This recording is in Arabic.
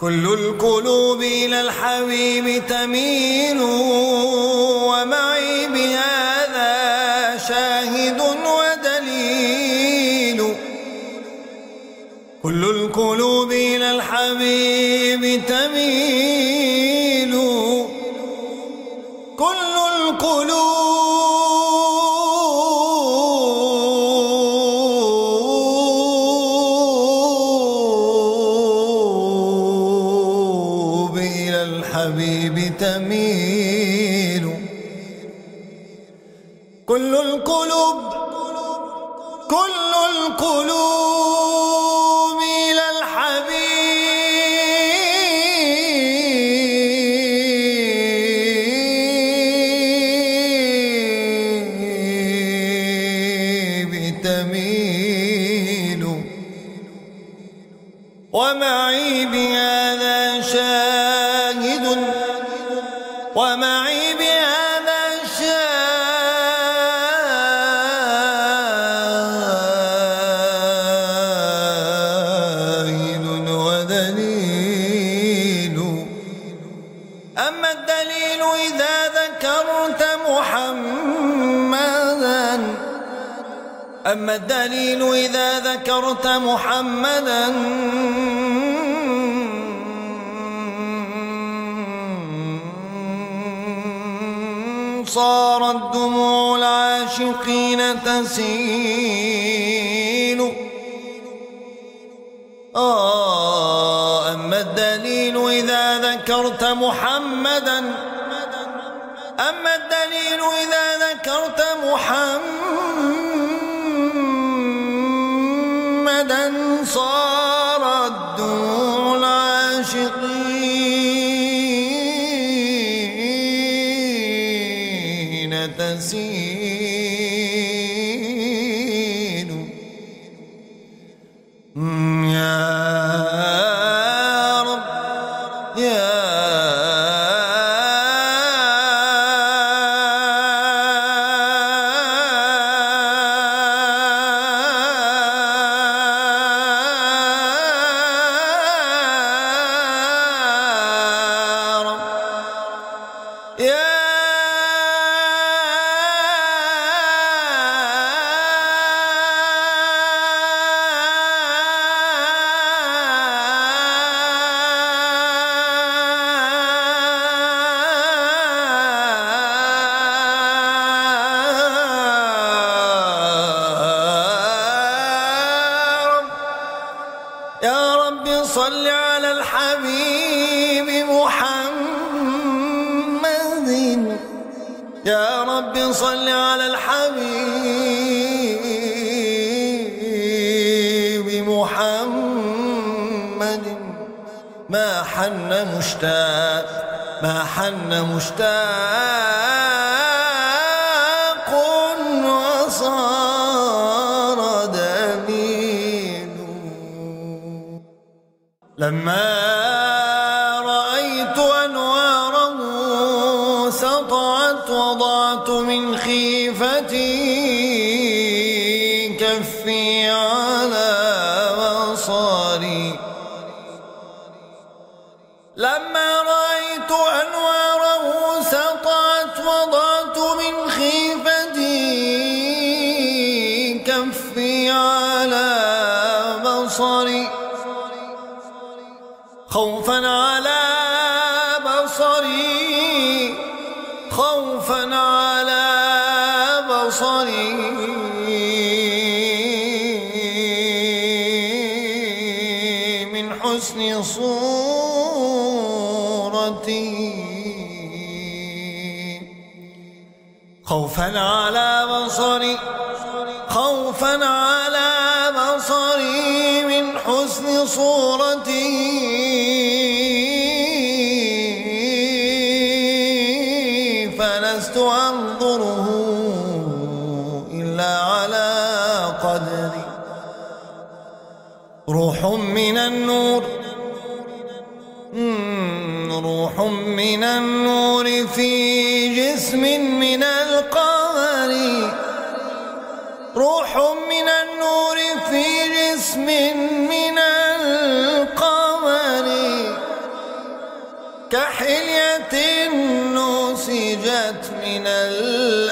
كل القلوب إلى الحبيب تميل ومعي بهذا شاهد ودليل. كل القلوب إلى الحبيب تميل. كل القلوب الحبيب تميل. كل القلوب كل القلوب. ومعي بهذا شاهد ومعي بهذا شاهد ودليل. أما الدليل إذا ذكرت محمدا أما الدليل إذا ذكرت محمدا صارت دموع العاشقين تسيل. آه أما الدليل إذا ذكرت محمدا أما الدليل إذا ذكرت محمدا صارت العاشقين يا رب صل على الحبيب محمد. يا رب صل على الحبيب محمد. ما حن مشتاق ما حن مشتاق. لما رأيت أنواره سطعت وضعت من خيفتي كفي على بصري. لما رأيت أنواره سطعت وضعت من خيفتي كفي على بصري. خوفا على بصري خوفا على بصري. من حسن صورتي. خوفا على بصري خوفا على بصري. من حسن صورتي. أنظره إلا على قدري روح من النور روح من النور في جسم من القمر. روح من النور في جسم كحلية نسجت من الآن